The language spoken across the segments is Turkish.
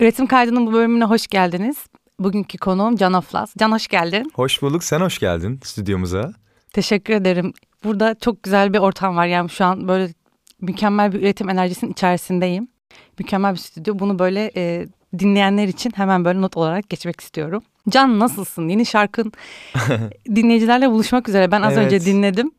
Üretim kaydının bu bölümüne hoş geldiniz. Bugünkü konuğum Can Aflas. Can hoş geldin. Hoş bulduk. Sen hoş geldin stüdyomuza. Teşekkür ederim. Burada çok güzel bir ortam var. Yani şu an böyle mükemmel bir üretim enerjisinin içerisindeyim. Mükemmel bir stüdyo. Bunu böyle e, dinleyenler için hemen böyle not olarak geçmek istiyorum. Can nasılsın? Yeni şarkın dinleyicilerle buluşmak üzere. Ben az Evet. önce dinledim.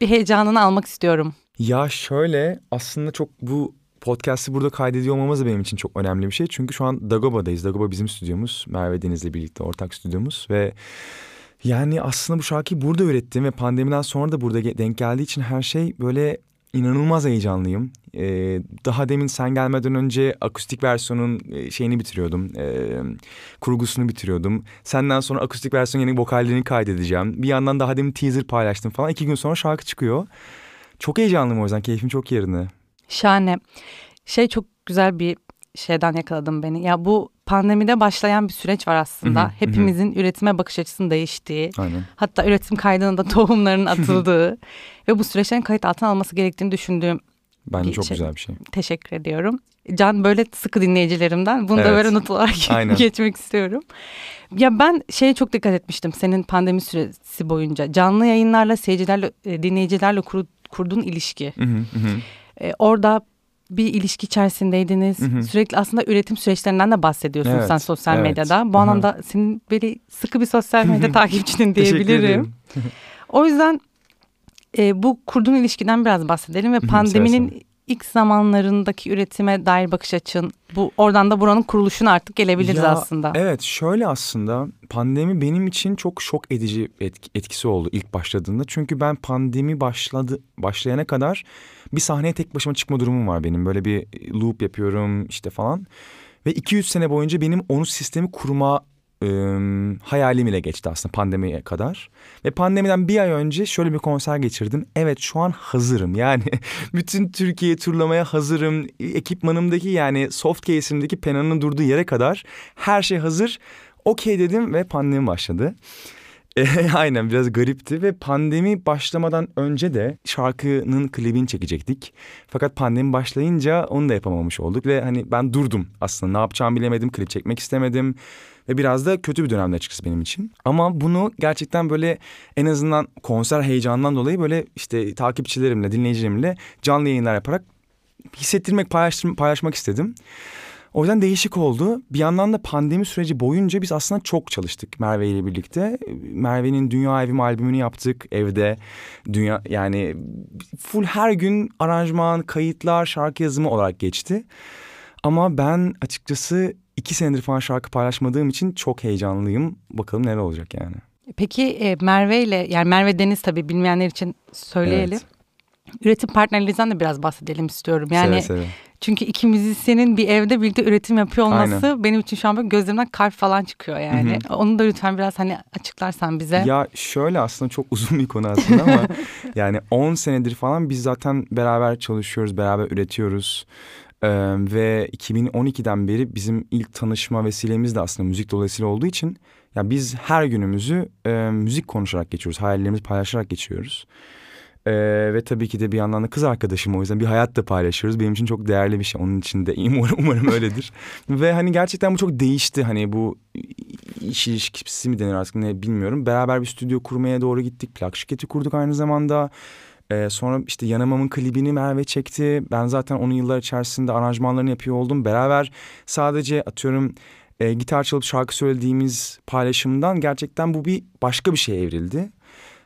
Bir heyecanını almak istiyorum. ya şöyle aslında çok bu podcast'i burada kaydediyor olmamız da benim için çok önemli bir şey. Çünkü şu an Dagoba'dayız. Dagoba bizim stüdyomuz. Merve Deniz'le birlikte ortak stüdyomuz ve yani aslında bu şarkıyı burada ürettim ve pandemiden sonra da burada denk geldiği için her şey böyle inanılmaz heyecanlıyım. Ee, daha demin sen gelmeden önce akustik versiyonun e, şeyini bitiriyordum. Ee, kurgusunu bitiriyordum. Senden sonra akustik versiyon yeni vokallerini kaydedeceğim. Bir yandan daha demin teaser paylaştım falan. İki gün sonra şarkı çıkıyor. Çok heyecanlıyım o yüzden. Keyfim çok yerinde. Şahane. Şey çok güzel bir şeyden yakaladım beni. Ya bu pandemide başlayan bir süreç var aslında. Hı hı, hı. Hepimizin üretime bakış açısının değiştiği, Aynen. hatta üretim kaydına da tohumların atıldığı ve bu süreçlerin kayıt altına alması gerektiğini düşündüğüm Bence Bir çok şey. güzel bir şey. teşekkür ediyorum. Can böyle sıkı dinleyicilerimden. Bunu da Evet. böyle not olarak geçmek istiyorum. Ya ben şeye çok dikkat etmiştim senin pandemi süresi boyunca. Canlı yayınlarla, seyircilerle, e, dinleyicilerle kurduğun ilişki. Hı hı, hı hı. E, orada bir ilişki içerisindeydiniz. Hı hı. Sürekli aslında üretim süreçlerinden de bahsediyorsun Evet, sen sosyal evet. medyada. Bu Hı hı. anlamda senin böyle sıkı bir sosyal medya takipçinin diyebilirim. O yüzden e, bu kurduğun ilişkiden biraz bahsedelim ve hı, pandeminin seve ilk zamanlarındaki üretime dair bakış açın. Bu oradan da buranın kuruluşuna artık gelebiliriz Ya, aslında. Evet şöyle aslında pandemi benim için çok şok edici etk- etkisi oldu ilk başladığında. Çünkü ben pandemi başladı başlayana kadar bir sahneye tek başıma çıkma durumum var benim. Böyle bir loop yapıyorum işte falan. Ve 200 sene boyunca benim onu sistemi kurma hayalim ile geçti aslında pandemiye kadar. Ve pandemiden bir ay önce şöyle bir konser geçirdim. Evet şu an hazırım yani bütün Türkiye'yi turlamaya hazırım. Ekipmanımdaki yani soft case'imdeki penanın durduğu yere kadar her şey hazır. Okey dedim ve pandemi başladı. E, aynen biraz garipti ve pandemi başlamadan önce de şarkının klibini çekecektik. Fakat pandemi başlayınca onu da yapamamış olduk ve hani ben durdum aslında ne yapacağımı bilemedim, klip çekmek istemedim. Ve biraz da kötü bir dönemde açıkçası benim için. Ama bunu gerçekten böyle en azından konser heyecanından dolayı böyle işte takipçilerimle, dinleyicilerimle canlı yayınlar yaparak hissettirmek, paylaştırmak, paylaşmak istedim. O yüzden değişik oldu. Bir yandan da pandemi süreci boyunca biz aslında çok çalıştık Merve ile birlikte. Merve'nin Dünya Evim albümünü yaptık evde. Dünya yani full her gün aranjman, kayıtlar, şarkı yazımı olarak geçti. Ama ben açıkçası iki senedir falan şarkı paylaşmadığım için çok heyecanlıyım. Bakalım neler olacak yani. Peki e, Merve ile yani Merve Deniz tabii bilmeyenler için söyleyelim. Evet. Üretim partnerlerinizden de biraz bahsedelim istiyorum. Yani Seve seve. çünkü iki müzisyenin bir evde birlikte üretim yapıyor olması Aynen. benim için şu an böyle gözlerimden kalp falan çıkıyor yani. Onu da lütfen biraz hani açıklarsan bize. Ya şöyle aslında çok uzun bir konu aslında ama yani 10 senedir falan biz zaten beraber çalışıyoruz, beraber üretiyoruz. Ee, ve 2012'den beri bizim ilk tanışma vesilemiz de aslında müzik dolayısıyla olduğu için ya biz her günümüzü e, müzik konuşarak geçiyoruz, hayallerimizi paylaşarak geçiyoruz. Ee, ve tabii ki de bir yandan da kız arkadaşım o yüzden bir hayat da paylaşıyoruz. Benim için çok değerli bir şey. Onun için de umarım, umarım öyledir. ve hani gerçekten bu çok değişti. Hani bu iş ilişkisi mi denir artık ne bilmiyorum. Beraber bir stüdyo kurmaya doğru gittik. Plak şirketi kurduk aynı zamanda. Ee, sonra işte Yanamam'ın klibini Merve çekti. Ben zaten onun yıllar içerisinde aranjmanlarını yapıyor oldum. Beraber sadece atıyorum e, gitar çalıp şarkı söylediğimiz paylaşımdan gerçekten bu bir başka bir şeye evrildi.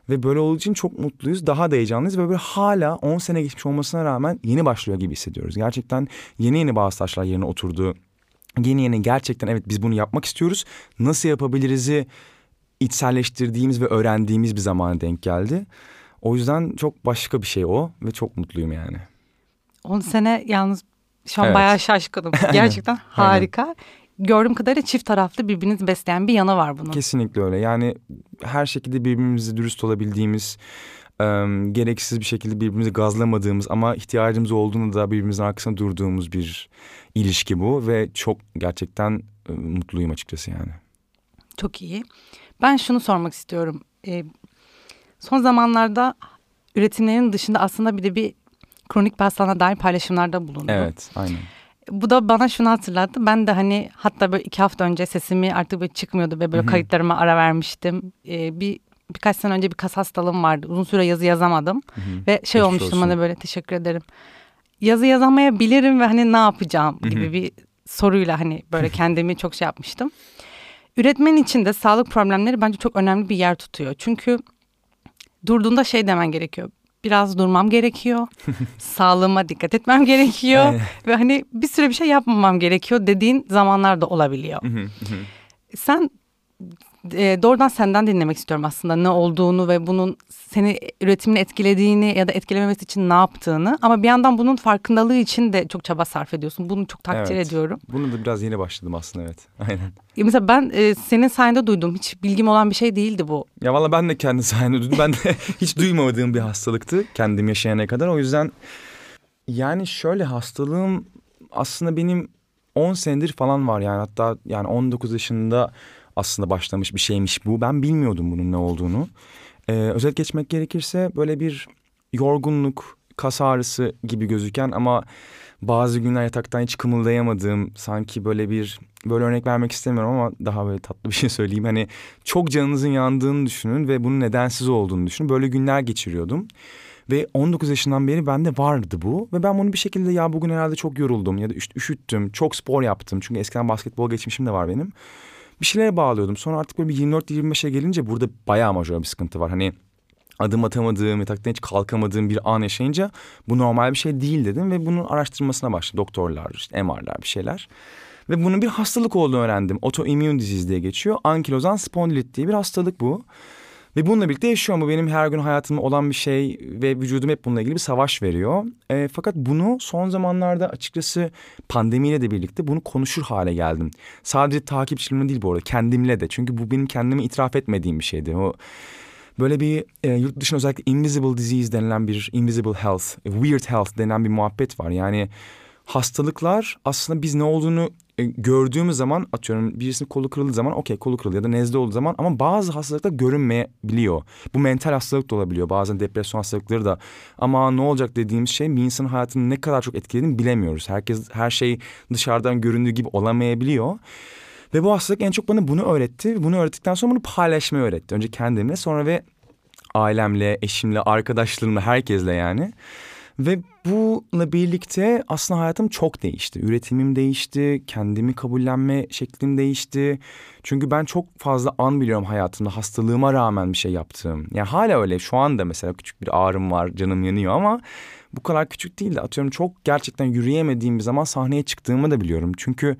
Ve böyle olduğu için çok mutluyuz. Daha da heyecanlıyız ve böyle hala 10 sene geçmiş olmasına rağmen yeni başlıyor gibi hissediyoruz. Gerçekten yeni yeni bazı taşlar yerine oturdu. Yeni yeni gerçekten evet biz bunu yapmak istiyoruz. Nasıl yapabiliriz'i içselleştirdiğimiz ve öğrendiğimiz bir zamana denk geldi. O yüzden çok başka bir şey o ve çok mutluyum yani. 10 sene yalnız şu an Evet. bayağı şaşkınım. Gerçekten harika. Gördüğüm kadarıyla çift taraflı birbirinizi besleyen bir yanı var bunun. Kesinlikle öyle. Yani her şekilde birbirimize dürüst olabildiğimiz, e, gereksiz bir şekilde birbirimizi gazlamadığımız ama ihtiyacımız olduğunda da birbirimizin arkasında durduğumuz bir ilişki bu ve çok gerçekten e, mutluyum açıkçası yani. Çok iyi. Ben şunu sormak istiyorum. Ee, son zamanlarda üretimlerin dışında aslında bir de bir kronik bir hastalığına dair paylaşımlarda bulundu. Evet, aynen. Bu da bana şunu hatırlattı. Ben de hani hatta böyle iki hafta önce sesimi artık böyle çıkmıyordu ve böyle Hı hı. kayıtlarıma ara vermiştim. Ee, bir birkaç sene önce bir kas hastalığım vardı. Uzun süre yazı yazamadım. Hı hı. Ve şey Geçmiş olmuştum olsun. bana böyle teşekkür ederim. Yazı yazamayabilirim ve hani ne yapacağım gibi bir soruyla hani böyle kendimi çok şey yapmıştım. Üretmen için de sağlık problemleri bence çok önemli bir yer tutuyor. Çünkü durduğunda şey demen gerekiyor. Biraz durmam gerekiyor. Sağlığıma dikkat etmem gerekiyor. Ve hani bir süre bir şey yapmamam gerekiyor dediğin zamanlar da olabiliyor. Sen e, doğrudan senden dinlemek istiyorum aslında ne olduğunu ve bunun seni üretimini etkilediğini ya da etkilememesi için ne yaptığını ama bir yandan bunun farkındalığı için de çok çaba sarf ediyorsun. Bunu çok takdir Evet. ediyorum. Bunu da biraz yeni başladım aslında evet. Aynen. Ya Mesela ben e, senin sayende duydum. Hiç bilgim olan bir şey değildi bu. Ya valla ben de kendi sayende duydum. Ben de hiç duymadığım bir hastalıktı kendim yaşayana kadar. O yüzden yani şöyle hastalığım aslında benim 10 senedir falan var yani hatta yani 19 yaşında aslında başlamış bir şeymiş bu. Ben bilmiyordum bunun ne olduğunu. Ee, özet geçmek gerekirse böyle bir yorgunluk, kas ağrısı gibi gözüken ama bazı günler yataktan hiç kımıldayamadığım sanki böyle bir böyle örnek vermek istemiyorum ama daha böyle tatlı bir şey söyleyeyim. Hani çok canınızın yandığını düşünün ve bunun nedensiz olduğunu düşünün. Böyle günler geçiriyordum. Ve 19 yaşından beri bende vardı bu. Ve ben bunu bir şekilde ya bugün herhalde çok yoruldum ya da üş- üşüttüm. Çok spor yaptım. Çünkü eskiden basketbol geçmişim de var benim. Bir şeylere bağlıyordum. Sonra artık böyle bir 24-25'e gelince burada bayağı majör bir sıkıntı var. Hani adım atamadığım, yataktan hiç kalkamadığım bir an yaşayınca bu normal bir şey değil dedim. Ve bunun araştırmasına başladım. Doktorlar, işte MR'lar bir şeyler. Ve bunun bir hastalık olduğunu öğrendim. Autoimmune disease diye geçiyor. Ankilozan spondilit diye bir hastalık bu. Ve bununla birlikte yaşıyorum. Bu benim her gün hayatımda olan bir şey ve vücudum hep bununla ilgili bir savaş veriyor. E, fakat bunu son zamanlarda açıkçası pandemiyle de birlikte bunu konuşur hale geldim. Sadece takipçilerimle değil bu arada kendimle de. Çünkü bu benim kendime itiraf etmediğim bir şeydi. O böyle bir e, yurt dışında özellikle invisible disease denilen bir invisible health, weird health denen bir muhabbet var. Yani hastalıklar aslında biz ne olduğunu e, gördüğümüz zaman atıyorum birisinin kolu kırıldığı zaman okey kolu kırıldı ya da nezle olduğu zaman ama bazı hastalıklar görünmeyebiliyor. Bu mental hastalık da olabiliyor bazen depresyon hastalıkları da ama ne olacak dediğimiz şey bir insanın hayatını ne kadar çok etkilediğini bilemiyoruz. Herkes her şey dışarıdan göründüğü gibi olamayabiliyor. Ve bu hastalık en çok bana bunu öğretti. Bunu öğrettikten sonra bunu paylaşmayı öğretti. Önce kendimle sonra ve ailemle, eşimle, arkadaşlarımla, herkesle yani. Ve bununla birlikte aslında hayatım çok değişti. Üretimim değişti, kendimi kabullenme şeklim değişti. Çünkü ben çok fazla an biliyorum hayatımda hastalığıma rağmen bir şey yaptığım. Yani hala öyle şu anda mesela küçük bir ağrım var, canım yanıyor ama bu kadar küçük değil de atıyorum çok gerçekten yürüyemediğim bir zaman sahneye çıktığımı da biliyorum. Çünkü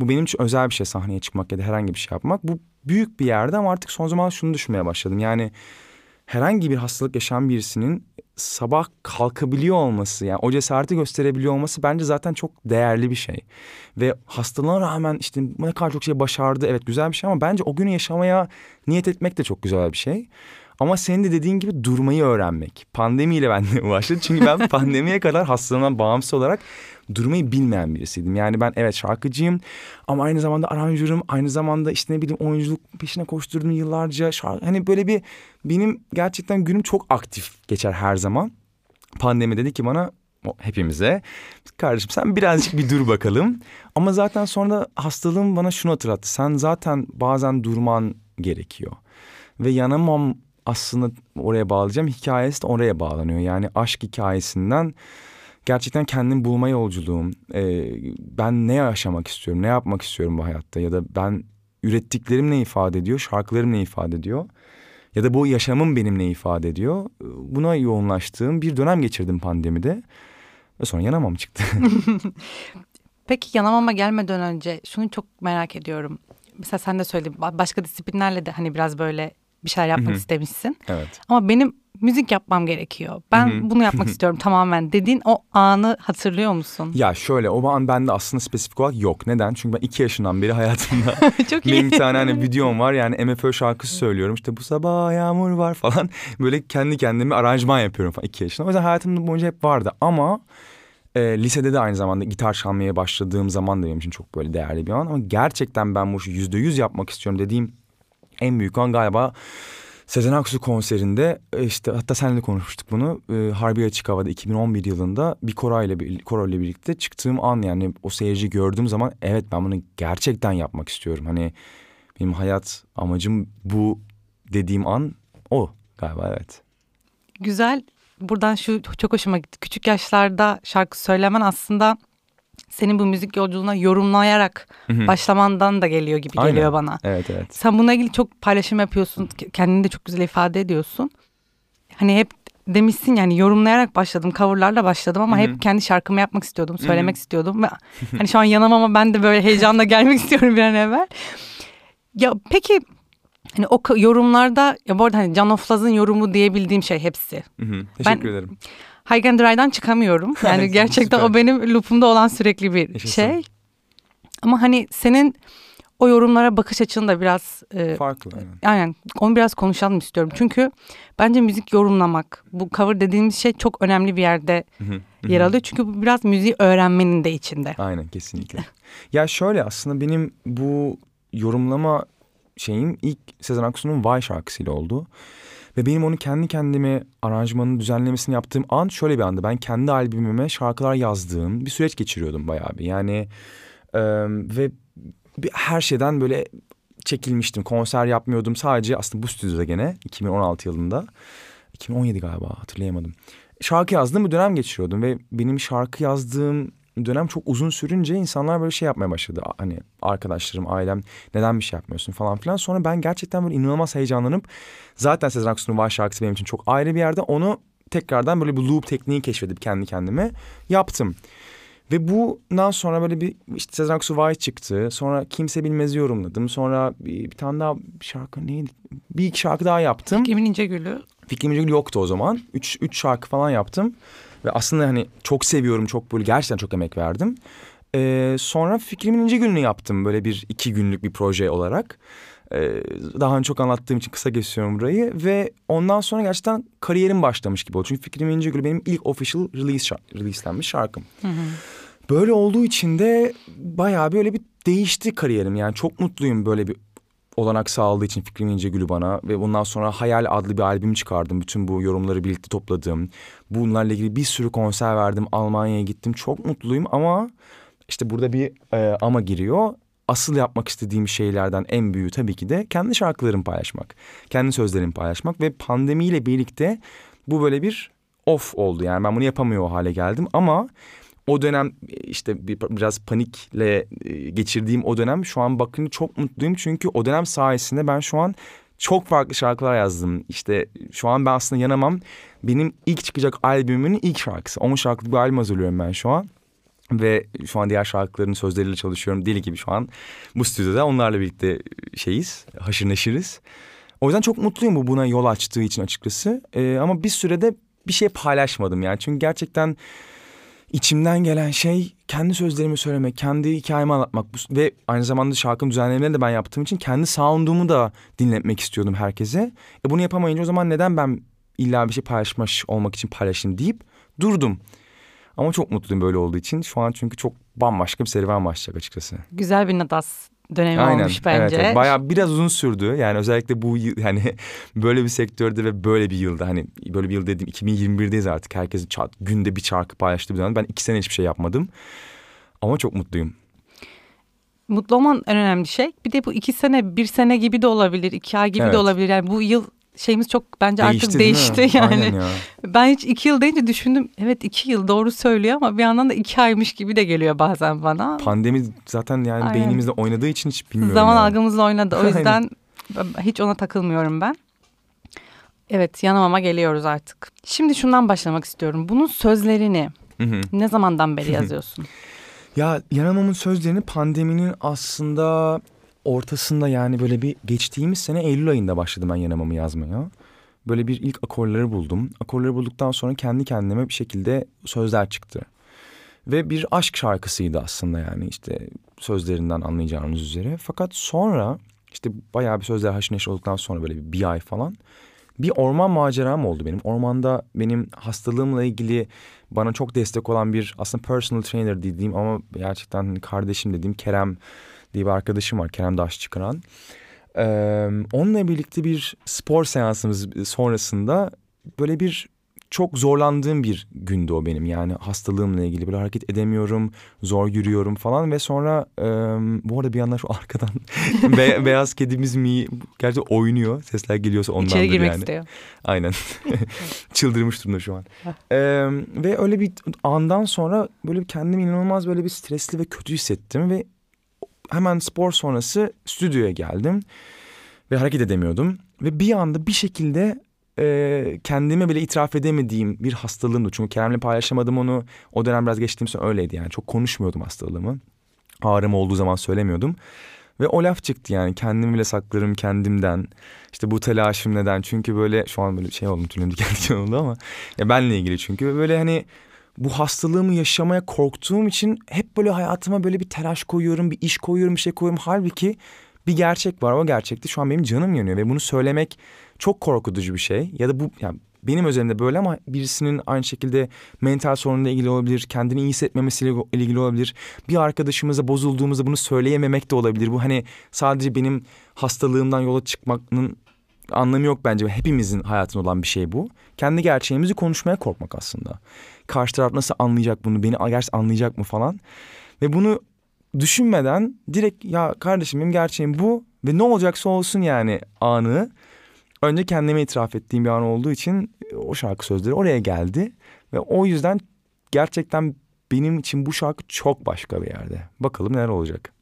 bu benim için özel bir şey sahneye çıkmak ya da herhangi bir şey yapmak. Bu büyük bir yerde ama artık son zamanlarda şunu düşünmeye başladım. Yani herhangi bir hastalık yaşayan birisinin sabah kalkabiliyor olması yani o cesareti gösterebiliyor olması bence zaten çok değerli bir şey. Ve hastalığına rağmen işte ne kadar çok şey başardı evet güzel bir şey ama bence o günü yaşamaya niyet etmek de çok güzel bir şey. Ama senin de dediğin gibi durmayı öğrenmek. Pandemiyle ben de başladı. Çünkü ben pandemiye kadar hastalığımdan bağımsız olarak durmayı bilmeyen birisiydim. Yani ben evet şarkıcıyım ama aynı zamanda aranjörüm. Aynı zamanda işte ne bileyim oyunculuk peşine koşturdum yıllarca. Şarkı, hani böyle bir benim gerçekten günüm çok aktif geçer her zaman. Pandemi dedi ki bana hepimize kardeşim sen birazcık bir dur bakalım. Ama zaten sonra hastalığım bana şunu hatırlattı. Sen zaten bazen durman gerekiyor. Ve yanamam aslında oraya bağlayacağım. Hikayesi de oraya bağlanıyor. Yani aşk hikayesinden gerçekten kendimi bulma yolculuğum. Ee, ben ne yaşamak istiyorum, ne yapmak istiyorum bu hayatta ya da ben ürettiklerim ne ifade ediyor, şarkılarım ne ifade ediyor ya da bu yaşamım benim ne ifade ediyor. Buna yoğunlaştığım bir dönem geçirdim pandemide ve sonra yanamam çıktı. Peki yanamama gelmeden önce şunu çok merak ediyorum. Mesela sen de söyledin ba- başka disiplinlerle de hani biraz böyle bir şeyler yapmak Hı hı. istemişsin. evet. Ama benim müzik yapmam gerekiyor. Ben Hı hı. bunu yapmak istiyorum tamamen dediğin o anı hatırlıyor musun? Ya şöyle o an bende aslında spesifik olarak yok. Neden? Çünkü ben iki yaşından beri hayatımda Çok iyi. Benim bir tane hani videom var yani MFÖ şarkısı söylüyorum. İşte bu sabah yağmur var falan. Böyle kendi kendime aranjman yapıyorum falan iki yaşında. O yüzden hayatımda boyunca hep vardı ama e, lisede de aynı zamanda gitar çalmaya başladığım zaman da benim için çok böyle değerli bir an. Ama gerçekten ben bu işi yüzde yüz yapmak istiyorum dediğim en büyük an galiba Sezen Aksu konserinde e, işte hatta seninle konuşmuştuk bunu. E, Harbi Açık Hava'da 2011 yılında bir koro ile koro ile birlikte çıktığım an yani o seyirci gördüğüm zaman evet ben bunu gerçekten yapmak istiyorum. Hani benim hayat amacım bu dediğim an o galiba evet. Güzel. Buradan şu çok hoşuma gitti. Küçük yaşlarda şarkı söylemen aslında senin bu müzik yolculuğuna yorumlayarak başlamandan da geliyor gibi Aynen. geliyor bana. Evet evet. Sen bununla ilgili çok paylaşım yapıyorsun. Kendini de çok güzel ifade ediyorsun. Hani hep demişsin yani yorumlayarak başladım, coverlarla başladım ama Hı hı. hep kendi şarkımı yapmak istiyordum, söylemek Hı hı. istiyordum. Ve hani şu an yanım ama ben de böyle heyecanla gelmek istiyorum bir an evvel. Ya peki hani o yorumlarda ya bu arada hani Can Oflaz'ın yorumu diyebildiğim şey hepsi. Hı hı. Teşekkür ederim. High and Dry'dan çıkamıyorum. Yani gerçekten o benim loopumda olan sürekli bir Yaşasın. şey. Ama hani senin o yorumlara bakış açın da biraz e, Farklı. aynen. Aynen onu biraz konuşalım istiyorum. Çünkü bence müzik yorumlamak, bu cover dediğimiz şey çok önemli bir yerde yer alıyor. Çünkü bu biraz müziği öğrenmenin de içinde. Aynen kesinlikle. ya şöyle aslında benim bu yorumlama şeyim ilk Sezen Aksu'nun Vay şarkısıyla oldu. Ve benim onu kendi kendime aranjmanın düzenlemesini yaptığım an şöyle bir anda. Ben kendi albümüme şarkılar yazdığım bir süreç geçiriyordum bayağı bir. Yani e, ve her şeyden böyle çekilmiştim. Konser yapmıyordum. Sadece aslında bu stüdyoda gene 2016 yılında. 2017 galiba hatırlayamadım. Şarkı yazdığım bir dönem geçiriyordum ve benim şarkı yazdığım dönem çok uzun sürünce insanlar böyle şey yapmaya başladı. Hani arkadaşlarım, ailem neden bir şey yapmıyorsun falan filan. Sonra ben gerçekten böyle inanılmaz heyecanlanıp zaten Sezen Aksu'nun Var şarkısı benim için çok ayrı bir yerde. Onu tekrardan böyle bir loop tekniği keşfedip kendi kendime yaptım. Ve bundan sonra böyle bir işte Sezen Aksu Vay çıktı. Sonra Kimse Bilmez'i yorumladım. Sonra bir, bir tane daha bir şarkı neydi? Bir iki şarkı daha yaptım. Kimin İnce Gülü. Fikrim Gül yoktu o zaman. Üç, üç şarkı falan yaptım. Ve aslında hani çok seviyorum. Çok böyle gerçekten çok emek verdim. Ee, sonra Fikrimin İnce Gülü'nü yaptım. Böyle bir iki günlük bir proje olarak. Ee, daha önce çok anlattığım için kısa kesiyorum burayı. Ve ondan sonra gerçekten kariyerim başlamış gibi oldu. Çünkü Fikrimin İnce Gülü benim ilk official release şar- releaselenmiş şarkım. Böyle olduğu için de bayağı böyle bir değişti kariyerim. Yani çok mutluyum böyle bir olanak sağladığı için Fikrim İnce Gülü bana. Ve bundan sonra Hayal adlı bir albüm çıkardım. Bütün bu yorumları birlikte topladım. Bunlarla ilgili bir sürü konser verdim. Almanya'ya gittim. Çok mutluyum ama işte burada bir e, ama giriyor. Asıl yapmak istediğim şeylerden en büyüğü tabii ki de kendi şarkılarımı paylaşmak. Kendi sözlerimi paylaşmak ve pandemiyle birlikte bu böyle bir off oldu. Yani ben bunu yapamıyor o hale geldim ama o dönem işte bir, biraz panikle e, geçirdiğim o dönem şu an bakınca çok mutluyum. Çünkü o dönem sayesinde ben şu an çok farklı şarkılar yazdım. İşte şu an ben aslında yanamam. Benim ilk çıkacak albümümün ilk şarkısı. 10 şarkılık bir albüm hazırlıyorum ben şu an. Ve şu an diğer şarkıların sözleriyle çalışıyorum. Deli gibi şu an bu stüdyoda onlarla birlikte şeyiz, haşır neşiriz. O yüzden çok mutluyum bu buna yol açtığı için açıkçası. Ee, ama bir sürede bir şey paylaşmadım yani. Çünkü gerçekten içimden gelen şey kendi sözlerimi söylemek, kendi hikayemi anlatmak ve aynı zamanda şarkının düzenlemelerini de ben yaptığım için kendi sound'umu da dinletmek istiyordum herkese. E bunu yapamayınca o zaman neden ben illa bir şey paylaşmış olmak için paylaşayım deyip durdum. Ama çok mutluyum böyle olduğu için. Şu an çünkü çok bambaşka bir serüven başlayacak açıkçası. Güzel bir Nadas dönemi olmuş bence. Evet, evet. Bayağı biraz uzun sürdü. Yani özellikle bu yıl yani böyle bir sektörde ve böyle bir yılda hani böyle bir yıl dediğim 2021'deyiz artık. Herkesin çat, günde bir şarkı paylaştığı bir dönem. Ben iki sene hiçbir şey yapmadım. Ama çok mutluyum. Mutlu olman en önemli şey. Bir de bu iki sene, bir sene gibi de olabilir, iki ay gibi Evet. de olabilir. Yani bu yıl şeyimiz çok bence artık değil mi? değişti yani. Aynen ya. Ben hiç iki yıl deyince düşündüm. Evet iki yıl doğru söylüyor ama bir yandan da iki aymış gibi de geliyor bazen bana. Pandemi zaten yani Aynen. beynimizde oynadığı için hiç bilmiyorum. Zaman yani. algımızla oynadı. O yüzden hiç ona takılmıyorum ben. Evet yanamama geliyoruz artık. Şimdi şundan başlamak istiyorum. Bunun sözlerini ne zamandan beri yazıyorsun? Ya Yanamam'ın sözlerini pandeminin aslında ortasında yani böyle bir geçtiğimiz sene Eylül ayında başladım ben Yanamam'ı yazmaya. Böyle bir ilk akorları buldum. Akorları bulduktan sonra kendi kendime bir şekilde sözler çıktı. Ve bir aşk şarkısıydı aslında yani işte sözlerinden anlayacağınız üzere. Fakat sonra işte bayağı bir sözler haşır neşir olduktan sonra böyle bir, ay falan bir orman maceram oldu benim. Ormanda benim hastalığımla ilgili bana çok destek olan bir aslında personal trainer dediğim ama gerçekten kardeşim dediğim Kerem diye bir arkadaşım var. Kerem Daş çıkaran. Ee, onunla birlikte bir spor seansımız sonrasında böyle bir çok zorlandığım bir gündü o benim. Yani hastalığımla ilgili böyle hareket edemiyorum, zor yürüyorum falan ve sonra e, bu arada bir yandan şu arkadan be, beyaz kedimiz mi gerçi oynuyor. Sesler geliyorsa ondan İçeri girmek yani. istiyor. Aynen. Çıldırmış durumda şu an. ee, ve öyle bir andan sonra böyle kendimi inanılmaz böyle bir stresli ve kötü hissettim ve hemen spor sonrası stüdyoya geldim ve hareket edemiyordum ve bir anda bir şekilde e, kendime bile itiraf edemediğim bir hastalığımdı. Çünkü Kerem'le paylaşamadım onu. O dönem biraz geçtiğim sonra öyleydi yani. Çok konuşmuyordum hastalığımı. Ağrım olduğu zaman söylemiyordum. Ve o laf çıktı yani kendimi bile saklarım kendimden. İşte bu telaşım neden? Çünkü böyle şu an böyle şey oldum tüylerim diken diken oldu ama. Ya benle ilgili çünkü böyle hani bu hastalığımı yaşamaya korktuğum için hep böyle hayatıma böyle bir telaş koyuyorum, bir iş koyuyorum, bir şey koyuyorum. Halbuki bir gerçek var. O gerçekte şu an benim canım yanıyor ve bunu söylemek çok korkutucu bir şey. Ya da bu yani benim özelimde böyle ama birisinin aynı şekilde mental sorunla ilgili olabilir, kendini iyi hissetmemesiyle ilgili olabilir. Bir arkadaşımıza bozulduğumuzda bunu söyleyememek de olabilir. Bu hani sadece benim hastalığımdan yola çıkmanın anlamı yok bence. Hepimizin hayatında olan bir şey bu. Kendi gerçeğimizi konuşmaya korkmak aslında. Karşı taraf nasıl anlayacak bunu, beni gerçekten anlayacak mı falan. Ve bunu düşünmeden direkt ya kardeşim benim gerçeğim bu ve ne olacaksa olsun yani anı önce kendime itiraf ettiğim bir an olduğu için o şarkı sözleri oraya geldi. Ve o yüzden gerçekten benim için bu şarkı çok başka bir yerde. Bakalım neler olacak.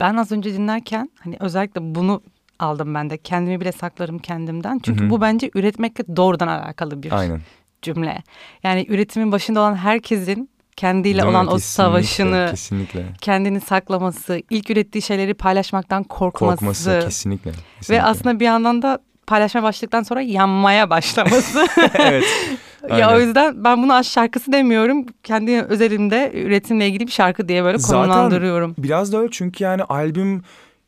Ben az önce dinlerken hani özellikle bunu aldım ben de. Kendimi bile saklarım kendimden. Çünkü Hı hı. bu bence üretmekle doğrudan alakalı bir Aynen. Cümle. Yani üretimin başında olan herkesin kendiyle Değil mi? olan o Kesinlikle, savaşını, Kesinlikle. kendini saklaması, ilk ürettiği şeyleri paylaşmaktan korkması. Korkması kesinlikle. Ve kesinlikle. aslında bir yandan da paylaşmaya başladıktan sonra yanmaya başlaması. evet. ya o yüzden ben bunu aşk şarkısı demiyorum. Kendi özelimde üretimle ilgili bir şarkı diye böyle Zaten- konumlandırıyorum. Biraz da öyle çünkü yani albüm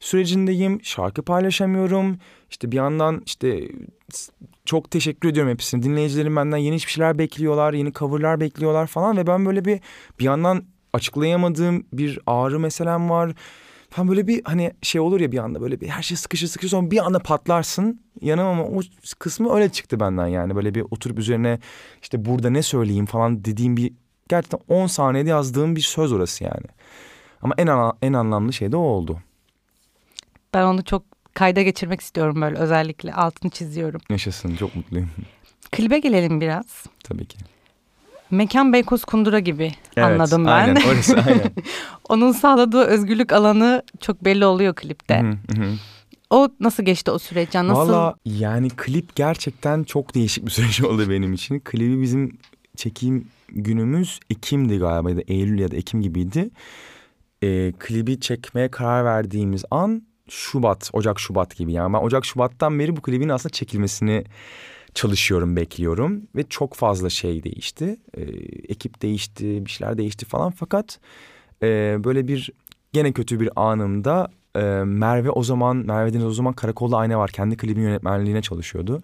sürecindeyim. Şarkı paylaşamıyorum. İşte bir yandan işte çok teşekkür ediyorum hepsine. Dinleyicilerim benden yeni hiçbir şeyler bekliyorlar. Yeni coverlar bekliyorlar falan. Ve ben böyle bir bir yandan açıklayamadığım bir ağrı meselem var. Falan böyle bir hani şey olur ya bir anda böyle bir her şey sıkışır sıkışır sonra bir anda patlarsın. Yanım ama o kısmı öyle çıktı benden yani. Böyle bir oturup üzerine işte burada ne söyleyeyim falan dediğim bir gerçekten 10 saniyede yazdığım bir söz orası yani. Ama en en anlamlı şey de o oldu. Ben onu çok kayda geçirmek istiyorum böyle özellikle altını çiziyorum. Yaşasın çok mutluyum Klibe gelelim biraz. tabii ki. Mekan Beykoz Kundura gibi anladım ben. Aynen orası aynen. Onun sağladığı özgürlük alanı çok belli oluyor klipte. Hı hı. O nasıl geçti o süreç? Nasıl? Valla yani klip gerçekten çok değişik bir süreç oldu benim için. Klibi bizim çekim günümüz Ekim'di galiba ya da Eylül ya da Ekim gibiydi. Ee, klibi çekmeye karar verdiğimiz an Şubat, Ocak Şubat gibi. Yani ben Ocak Şubat'tan beri bu klibin aslında çekilmesini çalışıyorum, bekliyorum. Ve çok fazla şey değişti. Ee, ekip değişti, bir şeyler değişti falan. Fakat e, böyle bir gene kötü bir anımda e, Merve o zaman, Merve Deniz o zaman Karakolda Ayna var. Kendi klibin yönetmenliğine çalışıyordu.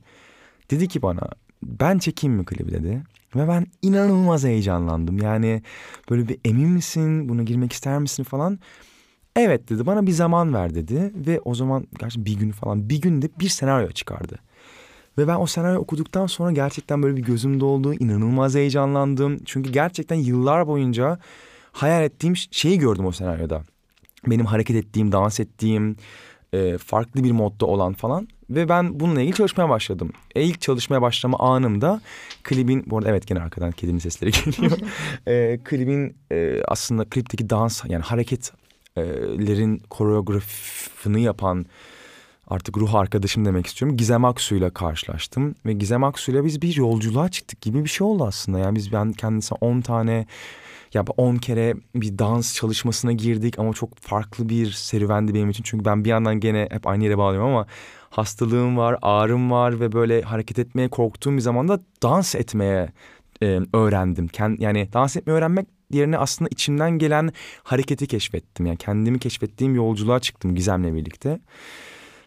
Dedi ki bana ben çekeyim mi klibi dedi. Ve ben inanılmaz heyecanlandım. Yani böyle bir emin misin buna girmek ister misin falan. Evet dedi bana bir zaman ver dedi. Ve o zaman gerçekten bir gün falan bir günde bir senaryo çıkardı. Ve ben o senaryo okuduktan sonra gerçekten böyle bir gözüm doldu. inanılmaz heyecanlandım. Çünkü gerçekten yıllar boyunca hayal ettiğim şeyi gördüm o senaryoda. Benim hareket ettiğim, dans ettiğim, e, farklı bir modda olan falan. Ve ben bununla ilgili çalışmaya başladım. E, ilk çalışmaya başlama anımda klibin, bu arada evet gene arkadan kedinin sesleri geliyor. e, klibin e, aslında klipteki dans yani hareketlerin koreografını yapan artık ruh arkadaşım demek istiyorum. Gizem Aksu'yla karşılaştım ve Gizem Aksu'yla biz bir yolculuğa çıktık gibi bir şey oldu aslında. Yani biz ben kendisine 10 tane ya 10 kere bir dans çalışmasına girdik ama çok farklı bir serüvendi benim için. Çünkü ben bir yandan gene hep aynı yere bağlıyorum ama hastalığım var, ağrım var ve böyle hareket etmeye korktuğum bir zamanda dans etmeye e, öğrendim. Kend, yani dans etmeyi öğrenmek yerine aslında içimden gelen hareketi keşfettim. Yani kendimi keşfettiğim yolculuğa çıktım Gizem'le birlikte.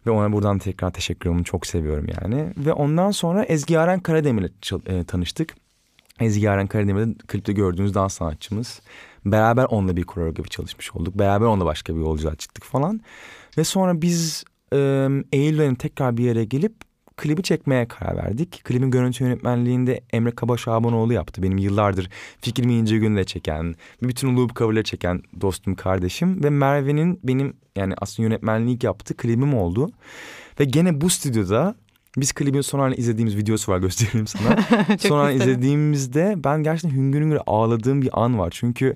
Ve ona buradan tekrar teşekkür ederim. Çok seviyorum yani. Ve ondan sonra Ezgi Yaren Karademir'le e, tanıştık. Ezgi Yaren Karademir'de klipte gördüğünüz dans sanatçımız. Beraber onunla bir koreografi çalışmış olduk. Beraber onunla başka bir yolculuğa çıktık falan. Ve sonra biz e, Eylül tekrar bir yere gelip klibi çekmeye karar verdik. Klibin görüntü yönetmenliğinde Emre Kaba Şabanoğlu yaptı. Benim yıllardır Fikrimi İnce Gün'le çeken, bütün loop cover'ları çeken dostum, kardeşim. Ve Merve'nin benim yani aslında yönetmenlik yaptığı klibim oldu. Ve gene bu stüdyoda biz klibin son halini izlediğimiz videosu var göstereyim sana. son halini izlediğimizde ben gerçekten hüngür hüngür ağladığım bir an var. Çünkü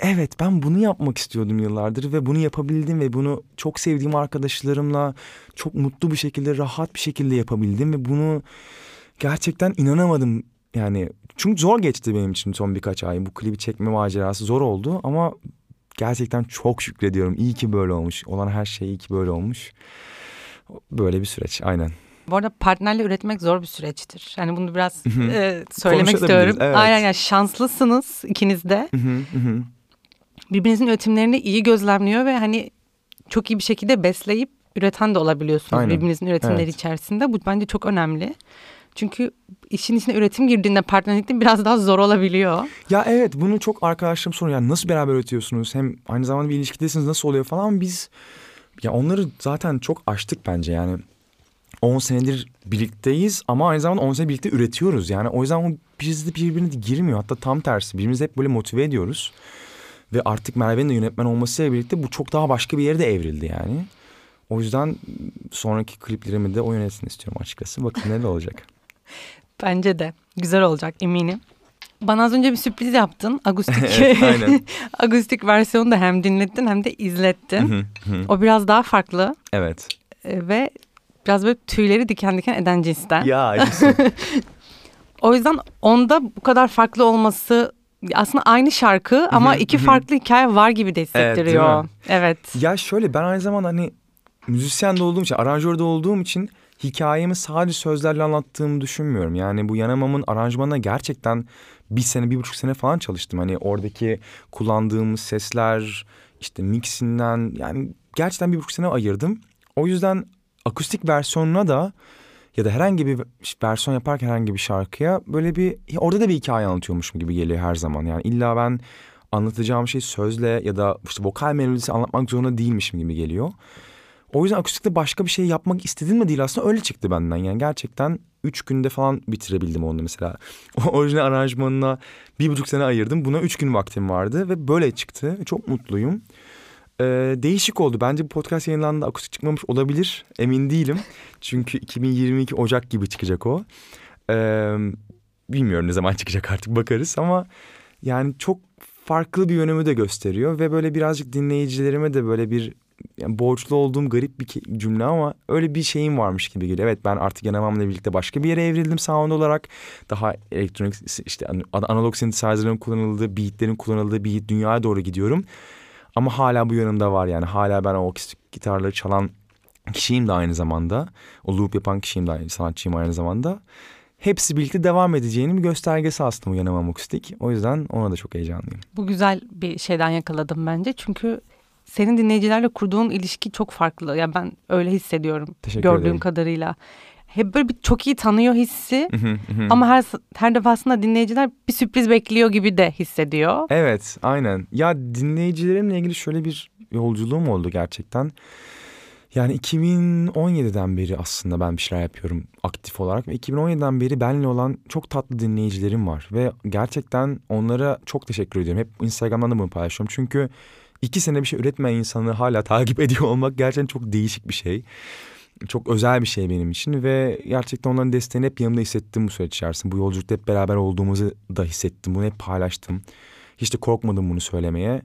evet ben bunu yapmak istiyordum yıllardır ve bunu yapabildim ve bunu çok sevdiğim arkadaşlarımla çok mutlu bir şekilde rahat bir şekilde yapabildim ve bunu gerçekten inanamadım. Yani çünkü zor geçti benim için son birkaç ay. Bu klibi çekme macerası zor oldu ama gerçekten çok şükrediyorum. İyi ki böyle olmuş. Olan her şey iyi ki böyle olmuş. Böyle bir süreç aynen. Bu arada partnerle üretmek zor bir süreçtir. Yani bunu biraz e, söylemek istiyorum. Evet. Aynen yani şanslısınız ikiniz de. Birbirinizin üretimlerini iyi gözlemliyor ve hani çok iyi bir şekilde besleyip üreten de olabiliyorsunuz Aynen. birbirinizin üretimleri evet. içerisinde. Bu bence çok önemli. Çünkü işin içine üretim girdiğinde partnerlikte biraz daha zor olabiliyor. Ya evet bunu çok arkadaşlarım soruyor. Yani nasıl beraber üretiyorsunuz? Hem aynı zamanda bir ilişkidesiniz nasıl oluyor falan. Biz ya onları zaten çok aştık bence yani. 10 senedir birlikteyiz ama aynı zamanda 10 sene birlikte üretiyoruz. Yani o yüzden o bizde birbirine girmiyor. Hatta tam tersi birbirimizi hep böyle motive ediyoruz. Ve artık Merve'nin de yönetmen olmasıyla birlikte bu çok daha başka bir yere de evrildi yani. O yüzden sonraki kliplerimi de o yönetsin istiyorum açıkçası. Bakın ne de olacak. Bence de güzel olacak eminim. Bana az önce bir sürpriz yaptın. Agustik evet. Agustik versiyonu da hem dinlettin hem de izlettin. o biraz daha farklı. Evet. Ee, ve biraz böyle tüyleri diken diken eden cinsten. Ya O yüzden onda bu kadar farklı olması aslında aynı şarkı ama iki farklı hikaye var gibi de hissettiriyor. Evet, evet. Ya şöyle ben aynı zamanda hani müzisyen de olduğum için, aranjör de olduğum için hikayemi sadece sözlerle anlattığımı düşünmüyorum. Yani bu Yanamam'ın aranjmanına gerçekten bir sene, bir buçuk sene falan çalıştım. Hani oradaki kullandığımız sesler, işte mixinden yani gerçekten bir buçuk sene ayırdım. O yüzden akustik versiyonuna da ya da herhangi bir versiyon yaparken herhangi bir şarkıya böyle bir orada da bir hikaye anlatıyormuşum gibi geliyor her zaman. Yani illa ben anlatacağım şey sözle ya da işte vokal melodisi anlatmak zorunda değilmişim gibi geliyor. O yüzden akustikte başka bir şey yapmak istedim mi değil aslında öyle çıktı benden. Yani gerçekten üç günde falan bitirebildim onu mesela. O orijinal aranjmanına bir buçuk sene ayırdım. Buna üç gün vaktim vardı ve böyle çıktı. Çok mutluyum. Ee, değişik oldu. Bence bu podcast yayınlandığında akustik çıkmamış olabilir. Emin değilim. Çünkü 2022 Ocak gibi çıkacak o. Ee, bilmiyorum ne zaman çıkacak artık bakarız ama yani çok farklı bir yönümü de gösteriyor ve böyle birazcık dinleyicilerime de böyle bir yani borçlu olduğum garip bir cümle ama öyle bir şeyim varmış gibi geliyor. Evet ben artık Yanamam'la birlikte başka bir yere evrildim sound olarak. Daha elektronik işte analog synthesizer'ın kullanıldığı, beatlerin kullanıldığı bir dünyaya doğru gidiyorum. Ama hala bu yanımda var yani hala ben o akustik gitarları çalan kişiyim de aynı zamanda. O loop yapan kişiyim de aynı sanatçıyım aynı zamanda. Hepsi birlikte devam edeceğinin bir göstergesi aslında bu Yanamam Akustik. O yüzden ona da çok heyecanlıyım. Bu güzel bir şeyden yakaladım bence. Çünkü senin dinleyicilerle kurduğun ilişki çok farklı. Ya ben öyle hissediyorum Teşekkür gördüğüm ederim. kadarıyla. Hep böyle bir çok iyi tanıyor hissi ama her her defasında dinleyiciler bir sürpriz bekliyor gibi de hissediyor. Evet, aynen. Ya dinleyicilerimle ilgili şöyle bir yolculuğum oldu gerçekten. Yani 2017'den beri aslında ben bir şeyler yapıyorum aktif olarak ve 2017'den beri benle olan çok tatlı dinleyicilerim var ve gerçekten onlara çok teşekkür ediyorum. Hep Instagram'dan da bunu paylaşıyorum çünkü iki sene bir şey üretmeyen insanı hala takip ediyor olmak gerçekten çok değişik bir şey. Çok özel bir şey benim için ve gerçekten onların desteğini hep yanımda hissettim bu süreç içerisinde. Bu yolculukta hep beraber olduğumuzu da hissettim. Bunu hep paylaştım. Hiç de korkmadım bunu söylemeye.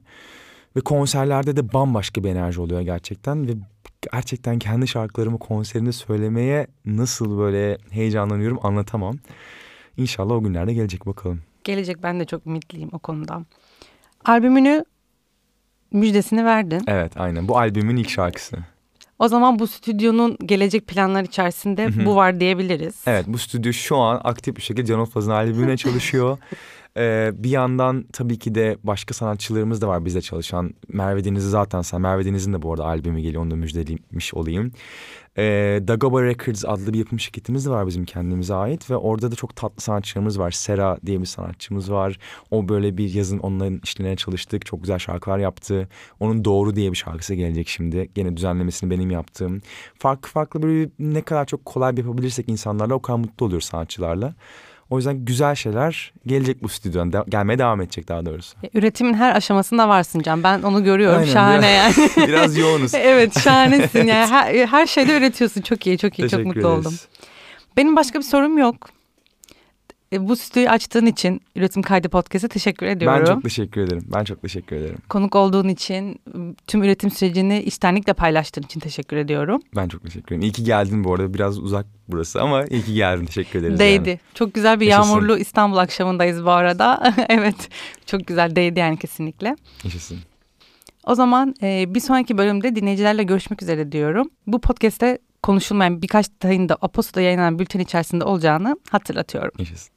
Ve konserlerde de bambaşka bir enerji oluyor gerçekten. Ve gerçekten kendi şarkılarımı konserinde söylemeye nasıl böyle heyecanlanıyorum anlatamam. İnşallah o günlerde gelecek bakalım. Gelecek ben de çok ümitliyim o konuda. Albümünü müjdesini verdin. Evet aynen bu albümün ilk şarkısı. O zaman bu stüdyonun gelecek planlar içerisinde bu var diyebiliriz. Evet bu stüdyo şu an aktif bir şekilde Can Oflaz'ın albümüne çalışıyor. Ee, bir yandan tabii ki de başka sanatçılarımız da var bizle çalışan. Merve Deniz'i zaten sen. Merve Deniz'in de bu arada albümü geliyor. Onu da müjdelemiş olayım. Ee, Dagoba Records adlı bir yapım şirketimiz de var bizim kendimize ait. Ve orada da çok tatlı sanatçılarımız var. Sera diye bir sanatçımız var. O böyle bir yazın onların işlerine çalıştık. Çok güzel şarkılar yaptı. Onun Doğru diye bir şarkısı gelecek şimdi. Gene düzenlemesini benim yaptığım. Farklı farklı böyle ne kadar çok kolay yapabilirsek insanlarla o kadar mutlu oluyoruz sanatçılarla. O yüzden güzel şeyler gelecek bu stüdyodan. De- gelmeye devam edecek daha doğrusu. Üretimin her aşamasında varsın Can. Ben onu görüyorum. Aynen, Şahane yani. Biraz yoğunuz. evet şahanesin yani her, her şeyde üretiyorsun. Çok iyi çok iyi çok Teşekkür mutlu ederiz. oldum. Benim başka bir sorum yok. E, bu stüdyoyu açtığın için Üretim Kaydı Podcast'a teşekkür ediyorum. Ben çok teşekkür ederim. Ben çok teşekkür ederim. Konuk olduğun için, tüm üretim sürecini içtenlikle paylaştığın için teşekkür ediyorum. Ben çok teşekkür ederim. İyi ki geldin bu arada. Biraz uzak burası ama iyi ki geldin. Teşekkür ederiz. Değdi. yani. Çok güzel bir Yaşasın. yağmurlu İstanbul akşamındayız bu arada. evet. Çok güzel değdi yani kesinlikle. Yaşasın. O zaman e, bir sonraki bölümde dinleyicilerle görüşmek üzere diyorum. Bu podcast'te konuşulmayan birkaç detayın da Aposto'da yayınlanan bülten içerisinde olacağını hatırlatıyorum. Yaşasın.